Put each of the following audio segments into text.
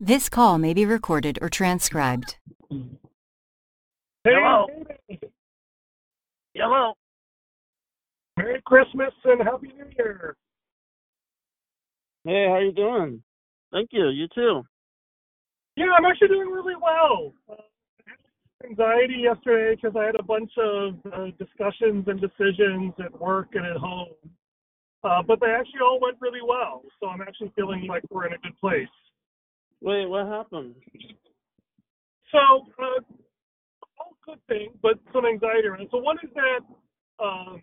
This call may be recorded or transcribed. Hello. David. Hello. Merry Christmas and Happy New Year. Hey, how you doing? Thank you. You too. Yeah, I'm actually doing really well. Uh, anxiety yesterday because I had a bunch of uh, discussions and decisions at work and at home. Uh, but they actually all went really well. So I'm actually feeling like we're in a good place. Wait, what happened? So, uh, all good things, but some anxiety around. So one is that, um,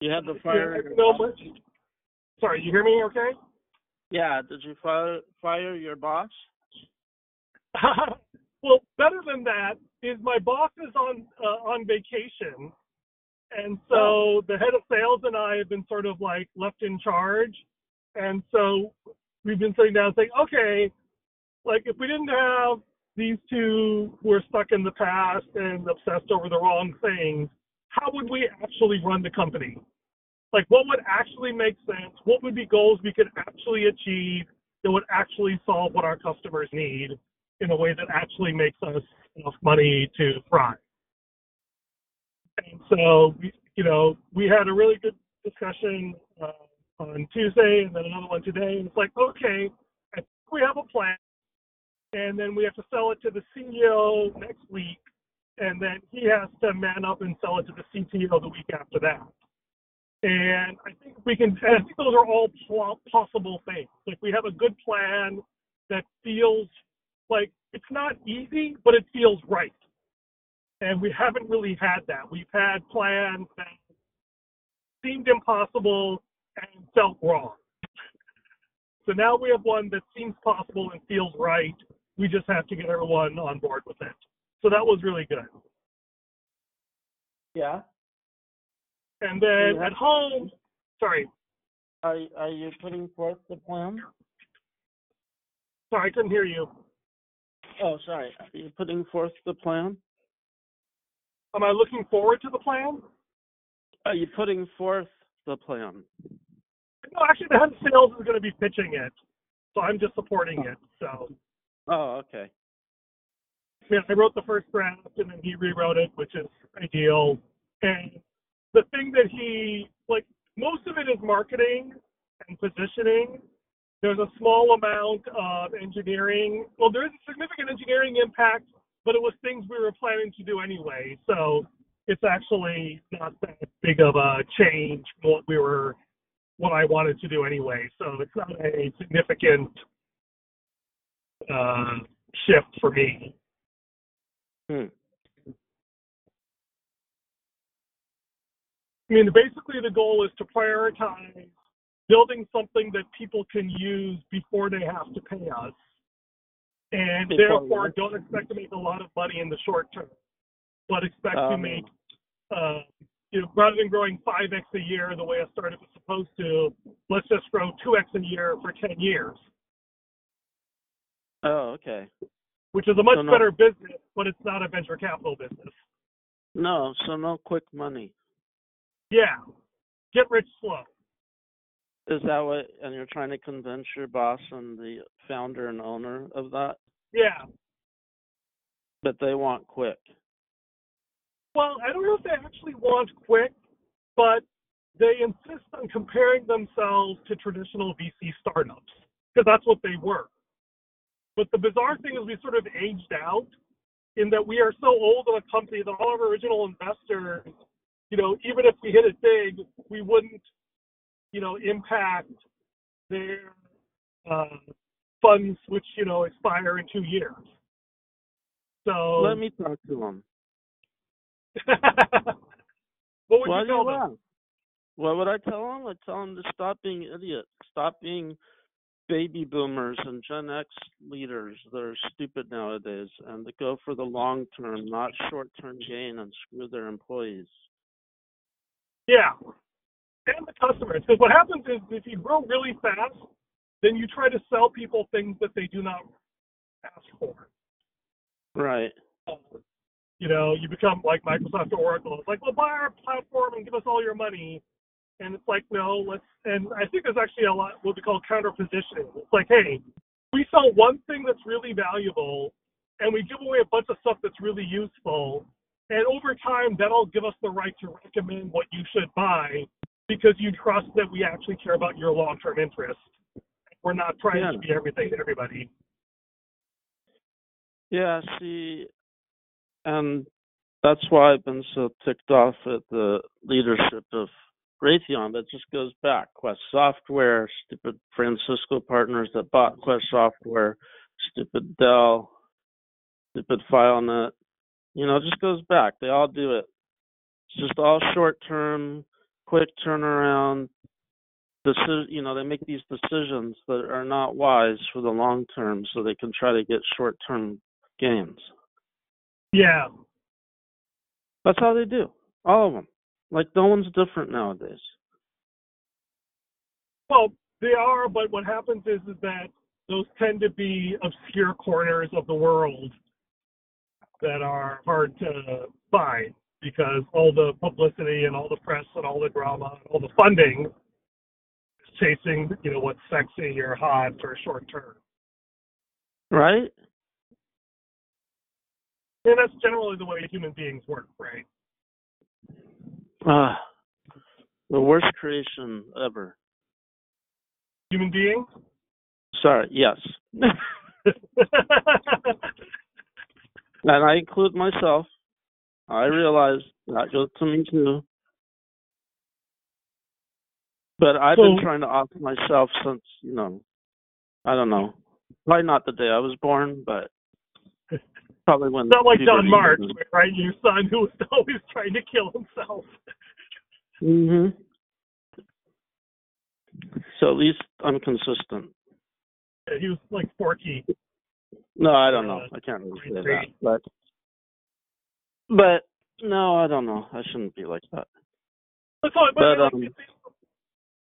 You had the fire. Know much- sorry, you hear me okay? Yeah. Did you fire fire your boss? well, better than that is my boss is on uh, on vacation, and so the head of sales and I have been sort of like left in charge, and so we've been sitting down saying, okay, like if we didn't have these two who are stuck in the past and obsessed over the wrong things, how would we actually run the company? Like, what would actually make sense? What would be goals we could actually achieve that would actually solve what our customers need in a way that actually makes us enough money to thrive? And so, you know, we had a really good discussion uh, on Tuesday and then another one today. And it's like, okay, I think we have a plan. And then we have to sell it to the CEO next week. And then he has to man up and sell it to the CTO the week after that. And I think we can, I think those are all pl- possible things. Like we have a good plan that feels like it's not easy, but it feels right. And we haven't really had that. We've had plans that seemed impossible and felt wrong. So now we have one that seems possible and feels right. We just have to get everyone on board with it. So that was really good. Yeah. And then at home, sorry, Are Are you putting forth the plan? sorry, I couldn't hear you. Oh, sorry. Are you putting forth the plan? Am I looking forward to the plan? Are you putting forth the plan? No, actually, the head of sales is going to be pitching it, so I'm just supporting it. So, Oh, okay. Yeah, I wrote the first draft and then he rewrote it, which is ideal. And the thing that he like, most of it is marketing and positioning. There's a small amount of engineering. Well, there is a significant engineering impact, but it was things we were planning to do anyway. So it's actually not that big of a change from what we were, what I wanted to do anyway. So it's not a significant uh, shift for me. Hmm. I mean, basically the goal is to prioritize building something that people can use before they have to pay us. And Before therefore don't expect to make a lot of money in the short term, but expect to Um, make, uh, you know, rather than growing 5x a year the way a startup is supposed to, let's just grow 2x a year for 10 years, Oh, okay. which is a much So no- better business, but it's not a venture capital business. No, so no quick money. Yeah. Get rich slow. Is that what? And you're trying to convince your boss and the founder and owner of that, Yeah. but they want quick. Well, I don't know if they actually want quick, but they insist on comparing themselves to traditional VC startups because that's what they were. But the bizarre thing is we sort of aged out in that we are so old of a company that all of our original investors, you know, even if we hit it big, we wouldn't, you know, impact their uh, funds, which, you know, expire in two years. So Let me talk to them. what would Why you tell them? laugh? What would I tell them? I'd tell them to stop being idiots. Stop being baby boomers and Gen X leaders that are stupid nowadays and to go for the long term, not short term gain and screw their employees. Yeah. And the customers. Because what happens is if you grow really fast, then you try to sell people things that they do not ask for. Right. Um, You know, you become like Microsoft or Oracle. It's like, well, buy our platform and give us all your money. And it's like, no, let's. And I think there's actually a lot what we call counter positioning. It's like, hey, we sell one thing that's really valuable and we give away a bunch of stuff that's really useful. And over time, that'll give us the right to recommend what you should buy because you trust that we actually care about your long term interest. We're not trying Yeah. to be everything to everybody. Yeah, see, and that's why I've been so ticked off at the leadership of Raytheon. That just goes back. Quest Software, stupid Francisco partners that bought Quest Software, stupid Dell, stupid FileNet. You know, it just goes back. They all do it. It's just all short term, quick turnaround. Deci- you know, they make these decisions that are not wise for the long term, so they can try to get short term gains. Yeah. That's how they do. All of them. Like no one's different nowadays. Well, they are, but what happens is, is that those tend to be obscure corners of the world that are hard to find because all the publicity and all the press and all the drama and all the funding is chasing, you know, what's sexy or hot or short term. Right? And that's generally the way human beings work, right? Ah, the worst creation ever. Human beings? Sorry, yes. and I include myself. I realize that goes to me too. But I've been trying to off myself since, you know, I don't know. Probably not the day I was born, but probably when Not like John March, right? Your son who was always trying to kill himself. hmm So at least I'm consistent. He was like Forky. No, I don't know. I can't really say that. But but no, I don't know. I shouldn't be like that. But so, but, But, like, um,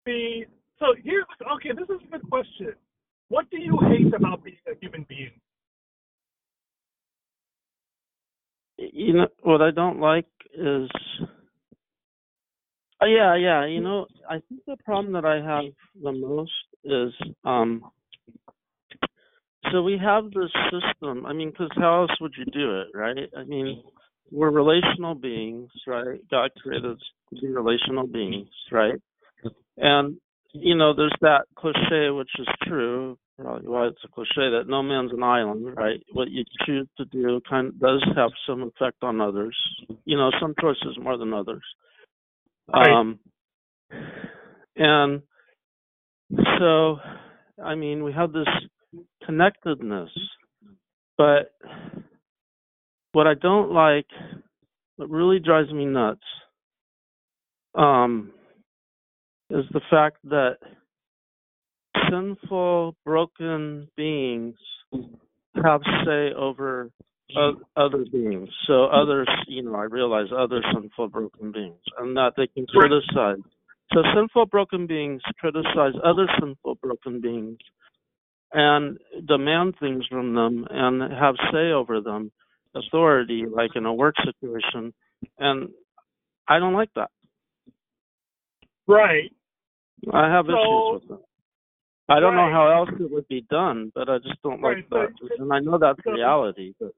the so here's okay. This is a good question. What do you hate about being a human being? You know what I don't like is uh, yeah, yeah, you know, I think the problem that I have the most is um so we have this system. I mean, cuz how else would you do it, right? I mean, we're relational beings, right? God created us to be relational beings, right? And you know, there's that cliche which is true, why it's a cliche that no man's an island, right? What you choose to do kind of does have some effect on others. You know, some choices more than others. Right. Um and so I mean we have this connectedness, but what I don't like, what really drives me nuts, um, is the fact that sinful, broken beings have say over other beings. So others, you know, I realize other sinful, broken beings, and that they can criticize. So sinful, broken beings criticize other sinful, broken beings and demand things from them and have say over them, authority, like in a work situation. And I don't like that. Right. I have So- issues with it. I don't know how else it would be done, but I just don't like Right, that. so- And I know that's so- reality, but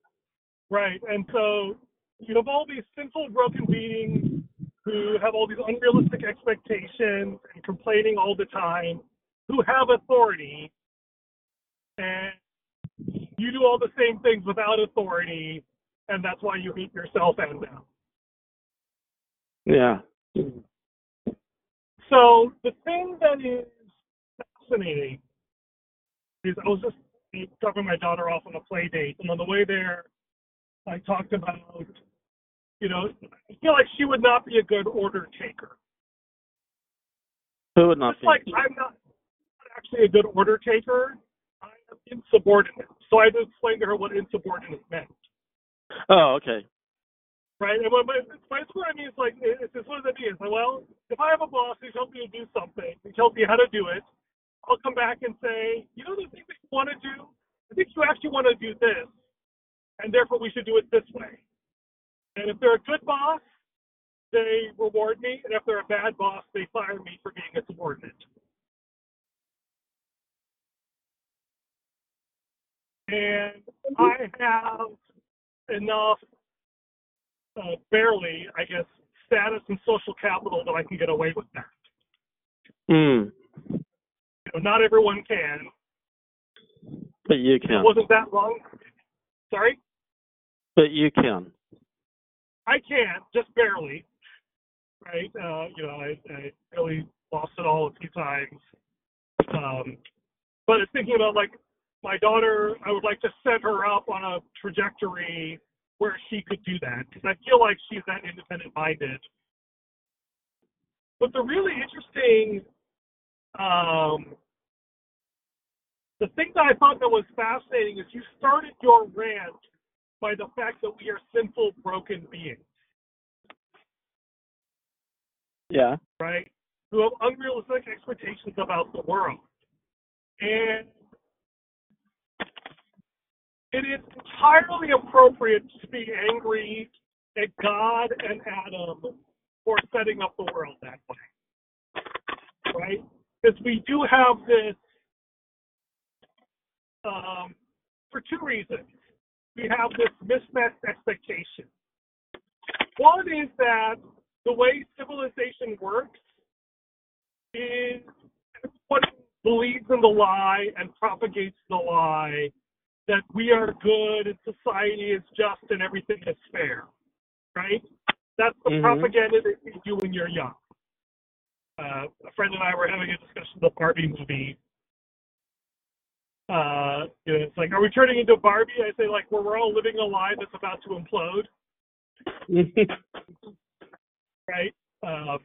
Right. And so you have all these sinful, broken beings who have all these unrealistic expectations and complaining all the time, who have authority, and you do all the same things without authority, and that's why you hate yourself and them. yeah. So the thing that is fascinating is I was just dropping my daughter off on a play date, and on the way there, I talked about, you know, I feel like she would not be a good order taker. Who would not Just be? like I'm not actually a good order taker, I am insubordinate. So I had to explain to her what insubordinate meant. Oh, okay. right? And what my, my what I mean is like, it's, it's what does it like, well, if I have a boss who tells me to do something, he tells me how to do it, I'll come back and say, you know, the thing that you want to do, I think you actually want to do this, and therefore we should do it this way. And if they're a good boss, they reward me, and if they're a bad boss, they fire me for being a subordinate. and I have enough, uh, barely, I guess, status and social capital that I can get away with that. Hmm. Know, not everyone can. But you can. It wasn't that long. Sorry, But you can. I can't. just barely. Right? Uh, you know, I, I really lost it all a few times. Um, but it's thinking about like my daughter. I would like to set her up on a trajectory where she could do that because I feel like she's that independent minded. But the really interesting, um, the thing that I thought that was fascinating is you started your rant by the fact that we are sinful, broken beings, Yeah. right? Who have unrealistic expectations about the world. And it is entirely appropriate to be angry at God and Adam for setting up the world that way, right? Because we do have this um, for two reasons. We have this mismatched expectation. One is that the way civilization works is everyone believes in the lie and propagates the lie that we are good and society is just and everything is fair, right? That's the Mhm. propaganda that you do when you're young. Uh, a friend and I were having a discussion of the Barbie movie. Uh, you know, it's like, are we turning into Barbie? I say, like, where we're all living a lie that's about to implode, right? Um,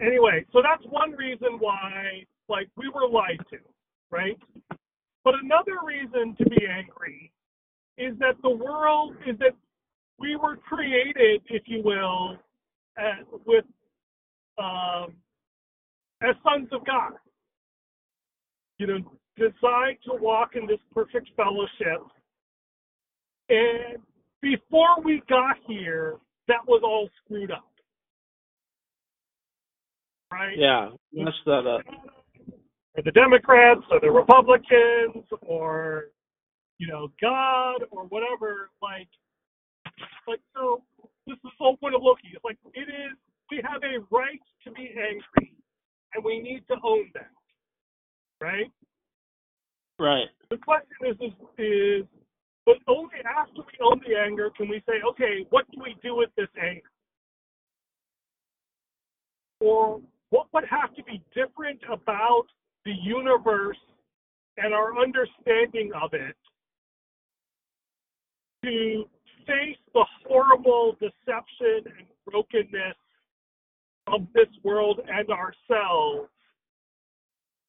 anyway, so that's one reason why, like, we were lied to, right? But another reason to be angry is that the world is that we were created, if you will, uh, with um, as sons of God. You know, designed to walk in this perfect fellowship. And before we got here, that was all screwed up. Right? yeah. Mess that up. or the Democrats or the Republicans or you know God or whatever. Like, like so. This is the whole point of Loki. It's like it is. We have a right to be angry, and we need to own that. Right. Right. The question is, is, is, but only after we own the anger can we say, okay, what do we do with this anger? Or what would have to be different about the universe and our understanding of it to face the horrible deception and brokenness of this world and ourselves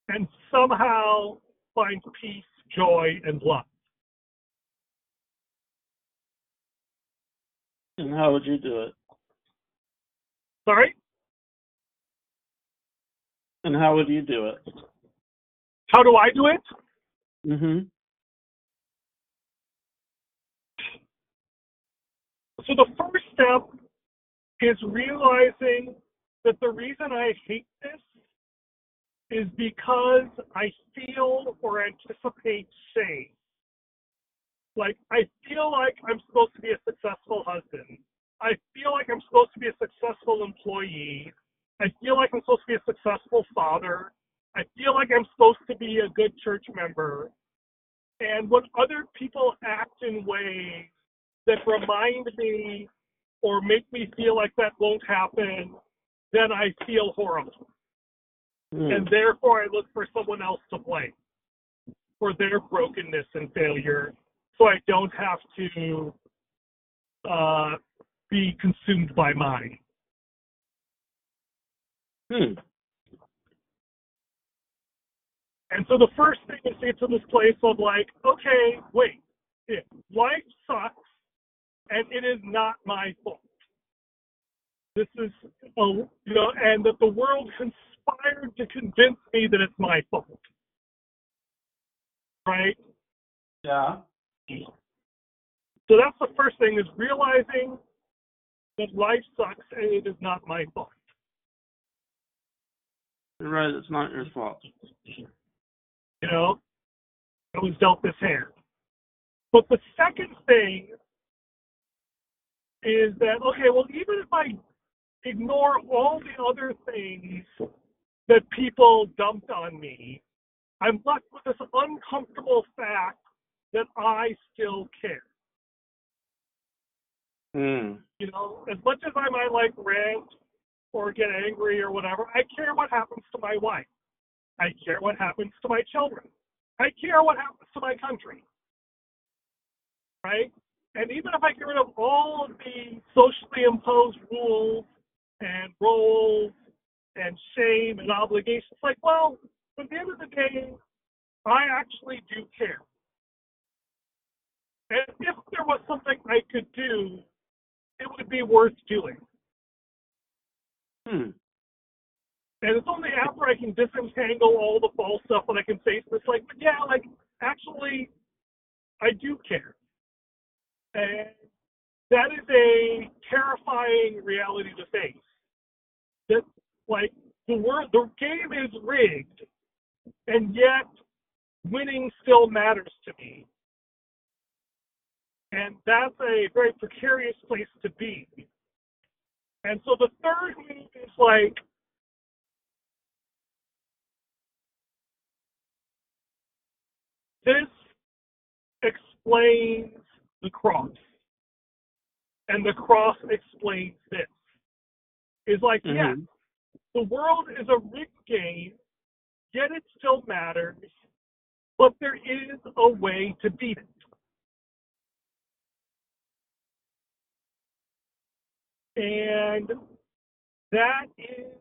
and somehow find peace, joy, and love. And how would you do it? Sorry? And how would you do it? How do I do it? Mhm. So the first step is realizing that the reason I hate this is because I feel or anticipate shame. Like, I feel like I'm supposed to be a successful husband. I feel like I'm supposed to be a successful employee. I feel like I'm supposed to be a successful father. I feel like I'm supposed to be a good church member. And when other people act in ways that remind me or make me feel like that won't happen, then I feel horrible. Hmm. And therefore, I look for someone else to blame for their brokenness and failure so I don't have to uh, be consumed by mine. Hmm. And so the first thing is to get to this place of like, okay, wait, if life sucks and it is not my fault. This is, a, you know, and that the world conspired to convince me that it's my fault. Right? Yeah. So that's the first thing is realizing that life sucks and it is not my fault. You're right. It's not your fault. You know, I was dealt this hand. But the second thing is that okay, well, even if I ignore all the other things that people dumped on me, I'm left with this uncomfortable fact that I still care. Hmm. You know, as much as I might like rant or get angry or whatever, I care what happens to my wife. I care what happens to my children. I care what happens to my country. Right? And even if I get rid of all of the socially imposed rules and roles and shame and obligations, like, well, at the end of the day, I actually do care. And if there was something I could do, it would be worth doing. Hmm. And it's only after I can disentangle all the false stuff that I can face this, like, but yeah, like, actually, I do care. And that is a terrifying reality to face. That, like, the word, the game is rigged, and yet winning still matters to me. And that's a very precarious place to be. And so the third move is like, this explains the cross. And the cross explains this. Is like, Mhm. yes, the world is a rigged game, yet it still matters, but there is a way to beat it. And that is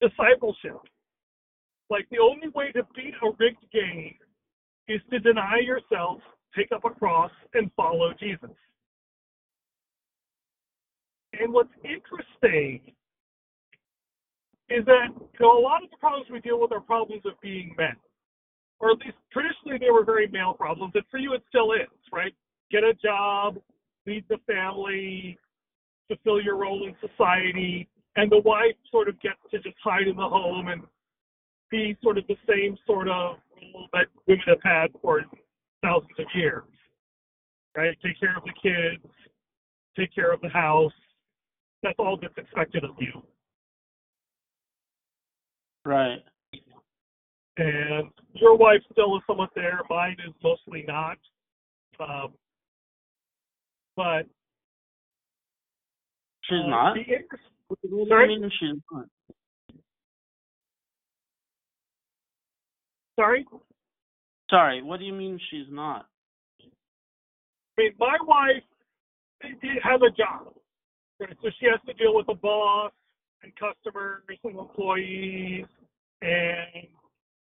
discipleship. Like the only way to beat a rigged game is to deny yourself, take up a cross, and follow Jesus. And what's interesting is that you know a lot of the problems we deal with are problems of being men, or at least traditionally they were very male problems, and for you it still is, right? Get a job, lead the family, fulfill your role in society, and the wife sort of gets to just hide in the home and be sort of the same sort of role that women have had for thousands of years, right? Take care of the kids, take care of the house. That's all that's expected of you. Right. And your wife still is somewhat there. Mine is mostly not. Um, but She's uh, not. the Sorry? mean she's not? sorry, Sorry. What do you mean she's not? I mean, my wife has a job, so she has to deal with a boss and customers and employees, and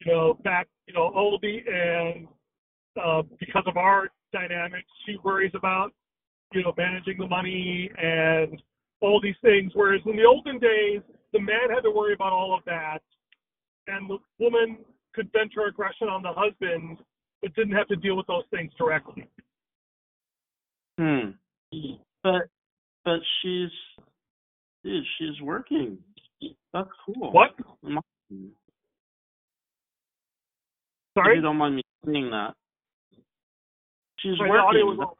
you know, back, you know, Oldie, and uh, because of our dynamics, she worries about, you know, managing the money and all these things. Whereas in the olden days, the man had to worry about all of that, and the woman could vent her aggression on the husband, but didn't have to deal with those things directly. Hmm. But but she's dude, she's working. That's cool. What? Sorry? you don't mind me saying that. She's Sorry, working. off.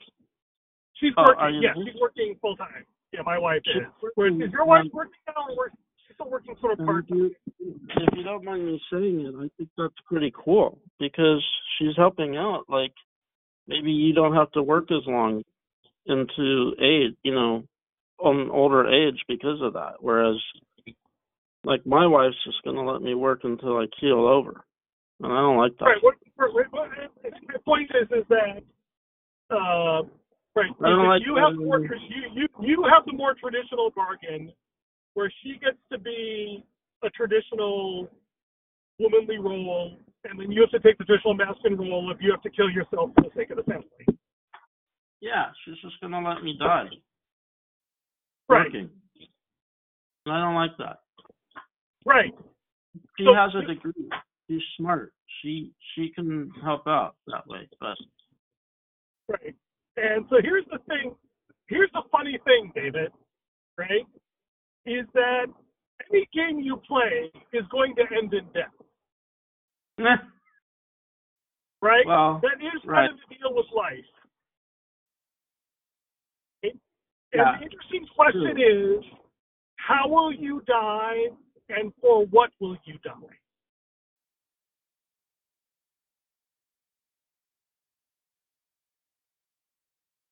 She's Oh, working. Yeah, she's working full time. Yeah, my wife She's is. Whereas, is your wife working now, or work- she's still working sort of part you, if you don't mind me saying it, I think that's pretty cool because she's helping out. Like maybe you don't have to work as long into age, you know, on older age because of that. Whereas, like my wife's just gonna let me work until I keel over, and I don't like that. Right. What, what, my point is, is that, uh, right. I don't is that like you have the more, you, you, you have the more traditional bargain, where she gets to be a traditional womanly role, and then you have to take the traditional masculine role if you have to kill yourself for the sake of the family. Yeah, she's just gonna let me die Right. working. And I don't like that. Right. She So- has a degree. She's smart. She she can help out that way. But Right. And so here's the thing. Here's the funny thing, David. Right? Is that any game you play is going to end in death. right? Well, that is right. kind of the deal with life. And Yeah. the interesting question is, how will you die, and for what will you die?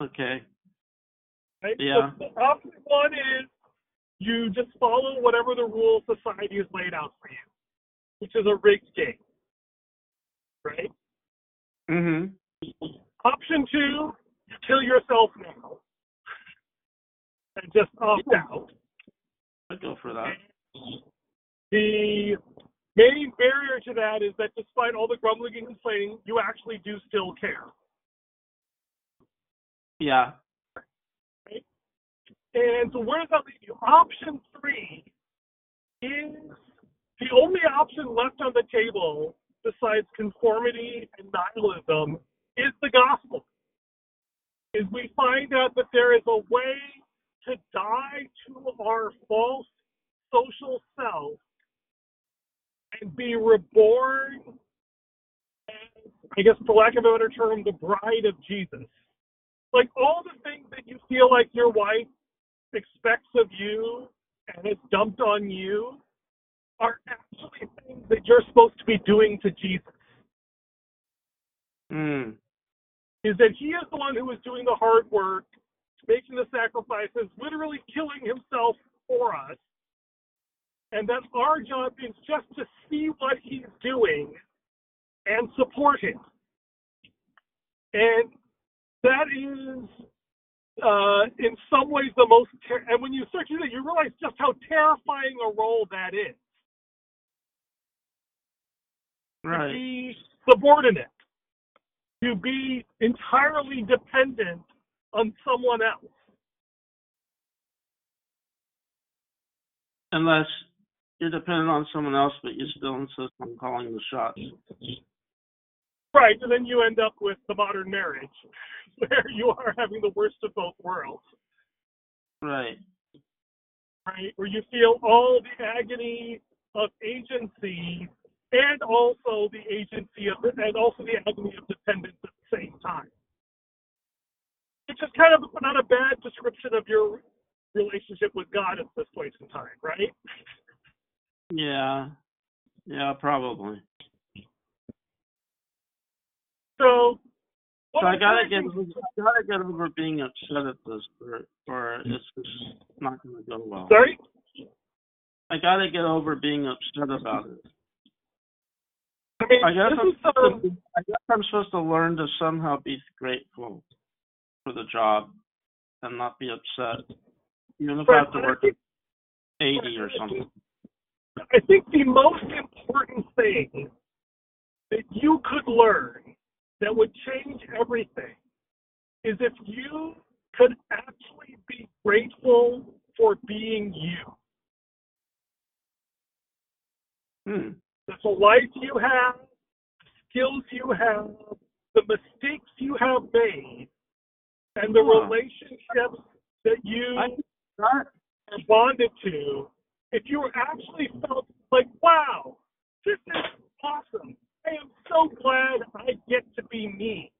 okay. Right? Yeah. So the option one is you just follow whatever the rules society has laid out for you, which is a rigged game. Right? Mhm. Option two, you kill yourself now and just opt out. I'd go for that. The main barrier to that is that despite all the grumbling and complaining, you actually do still care. Yeah. And so where does that leave you? Option three is the only option left on the table besides conformity and nihilism is the gospel. Is we find out that there is a way to die to our false social self and be reborn as, I guess for lack of a better term, the bride of Jesus. Like all the things that you feel like your wife expects of you and has dumped on you are actually things that you're supposed to be doing to Jesus. Mm. Is that he is the one who is doing the hard work, making the sacrifices, literally killing himself for us. And that our job is just to see what he's doing and support him. And that is uh, in some ways the most ter- and when you start to do that you realize just how terrifying a role that is to Right. be subordinate to be entirely dependent on someone else Unless you're dependent on someone else, but you still insist on calling the shots. right and then you end up with the modern marriage where you are having the worst of both worlds Right. right where you feel all the agony of agency and also the agency of and also the agony of dependence at the same time which is kind of not a bad description of your relationship with God at this point in time, right? Yeah. Yeah, probably. So, So I gotta get I gotta get over being upset at this or or it's just not gonna go well. Sorry? I gotta get over being upset about it. I mean, I guess I'm um, I guess I'm supposed to learn to somehow be grateful for the job and not be upset. Even if I have to work at eighty or something. I think the most important thing that you could learn that would change everything is if you could actually be grateful for being you. Hmm. The life you have, the skills you have, the mistakes you have made, and the Huh. relationships that you bonded to, if you actually felt like, wow, this is awesome. I am so glad I get to be me.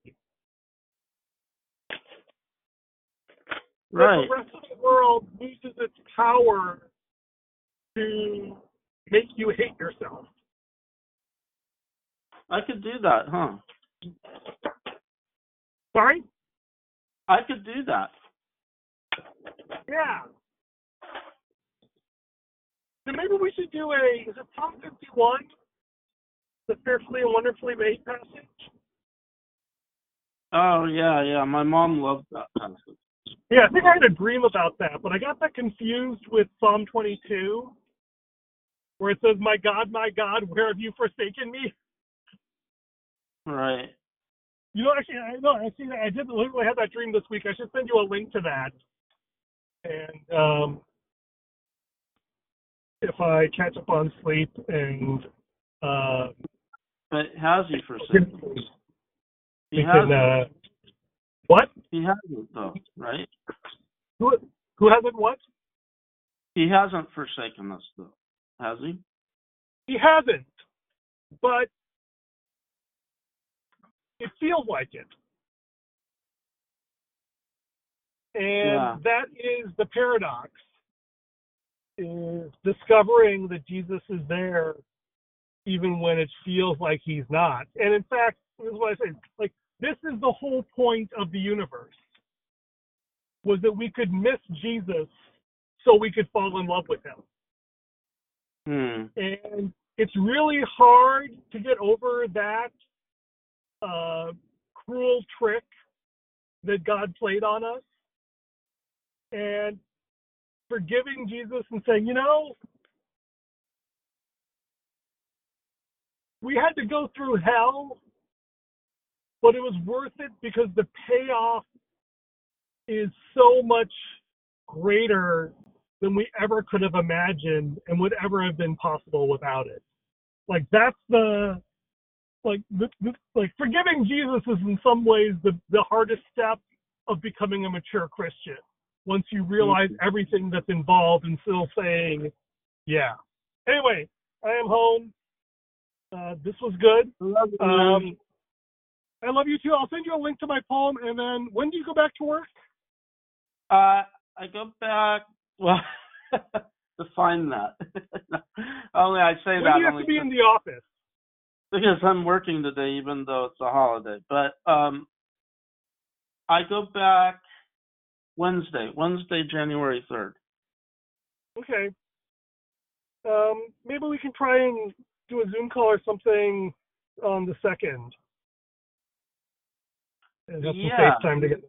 Right. the rest of the world loses its power to make you hate yourself. I could do that, huh? Sorry? I could do that. Yeah. So maybe we should do a, is it Psalm 51? The fearfully and wonderfully made passage? Oh yeah, yeah. My mom loved that passage. Yeah, I think I had a dream about that, but I got that confused with Psalm 22, where it says, My God, my God, where have you forsaken me? Right. You know, actually, I know, actually, I did literally have that dream this week. I should send you a link to that. And um, if I catch up on sleep and uh, But has he we forsaken? He can, hasn't. uh, what? He hasn't though, right? Who, who hasn't what? He hasn't forsaken us though, has he? He hasn't. But it feels like it. And Yeah. that is the paradox is discovering that Jesus is there even when it feels like he's not. And in fact, this is what I say, like this is the whole point of the universe was that we could miss Jesus so we could fall in love with him. Hmm. And it's really hard to get over that uh, cruel trick that God played on us. And forgiving Jesus and saying, you know, we had to go through hell, but it was worth it because the payoff is so much greater than we ever could have imagined and would ever have been possible without it. Like that's the like the, the, like forgiving Jesus is in some ways the the hardest step of becoming a mature Christian. Once you realize everything that's involved and still saying, yeah. Anyway, I am home. Uh, this was good. Um, I love you too. I'll send you a link to my poem. And then when do you go back to work? Uh, I go back. Well, define that. only I say When that you have to be in the office? Because I'm working today, even though it's a holiday. But um, I go back Wednesday, Wednesday, January third. Okay. Um, maybe we can try and do a Zoom call or something on the second. And have some Yeah. FaceTime together.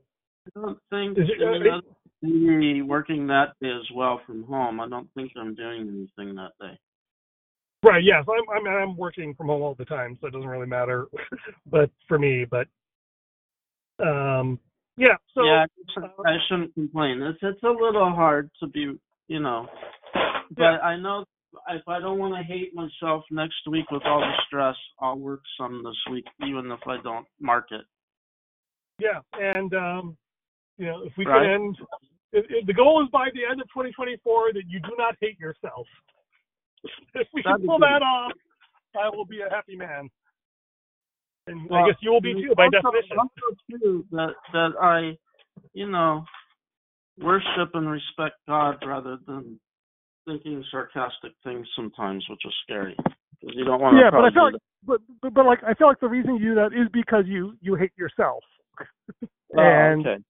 I don't think Is it- I mean, uh, me working that day as well from home. I don't think I'm doing anything that day. Right. Yes. I'm. I'm. I'm working from home all the time, so it doesn't really matter. but for me, but um, yeah. So yeah, I shouldn't- I shouldn't complain. It's it's a little hard to be, you know, but Yeah. I know if I don't want to hate myself next week with all the stress, I'll work some this week, even if I don't mark it. yeah, and um, you know, if we Right. can end, if, if the goal is by the end of 2024 that you do not hate yourself. If we can That'd pull that off, I will be a happy man. And I guess you will be too, by also, definition. Also too, that that I, you know, worship and respect God rather than thinking sarcastic things sometimes, which is scary because you don't want to. Yeah, but I feel like, but, but but like I feel like the reason you do that is because you you hate yourself, oh, and- Oh, okay.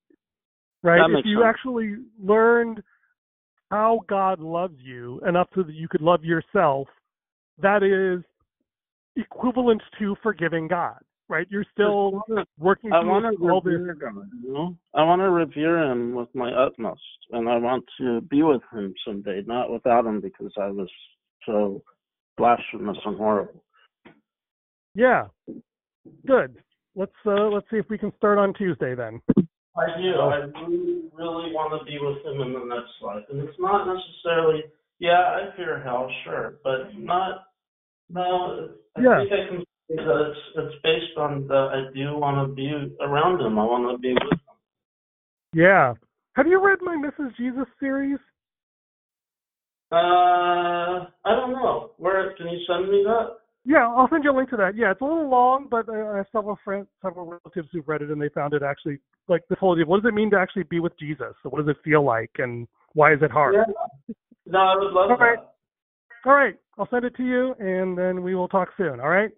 right? If you sense. actually learned how God loves you enough so that you could love yourself, that is equivalent to forgiving God, right? You're still working I want to through all this. revere God. You know, I want to revere Him with my utmost, and I want to be with Him someday, not without Him, because I was so blasphemous and horrible. Yeah, good. Let's uh let's see if we can start on Tuesday then. I do. I really, really want to be with him in the next life, and it's not necessarily. Yeah, I fear hell, sure, but not. No, I Yeah. think I can say that it's it's based on that I do want to be around him. I want to be with him. Yeah. Have you read my Mrs. Jesus series? Uh, I don't know. Where can you send me that? Yeah, I'll send you a link to that. Yeah, it's a little long, but uh, I have several friends, several relatives who've read it, and they found it actually like the whole idea. What does it mean to actually be with Jesus? So what does it feel like, and why is it hard? Yeah. No, I would love All right. that. All right, I'll send it to you, and then we will talk soon. All right.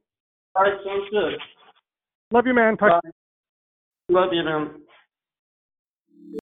All right, sounds good. Love you, man. Talk Bye. Love you, man.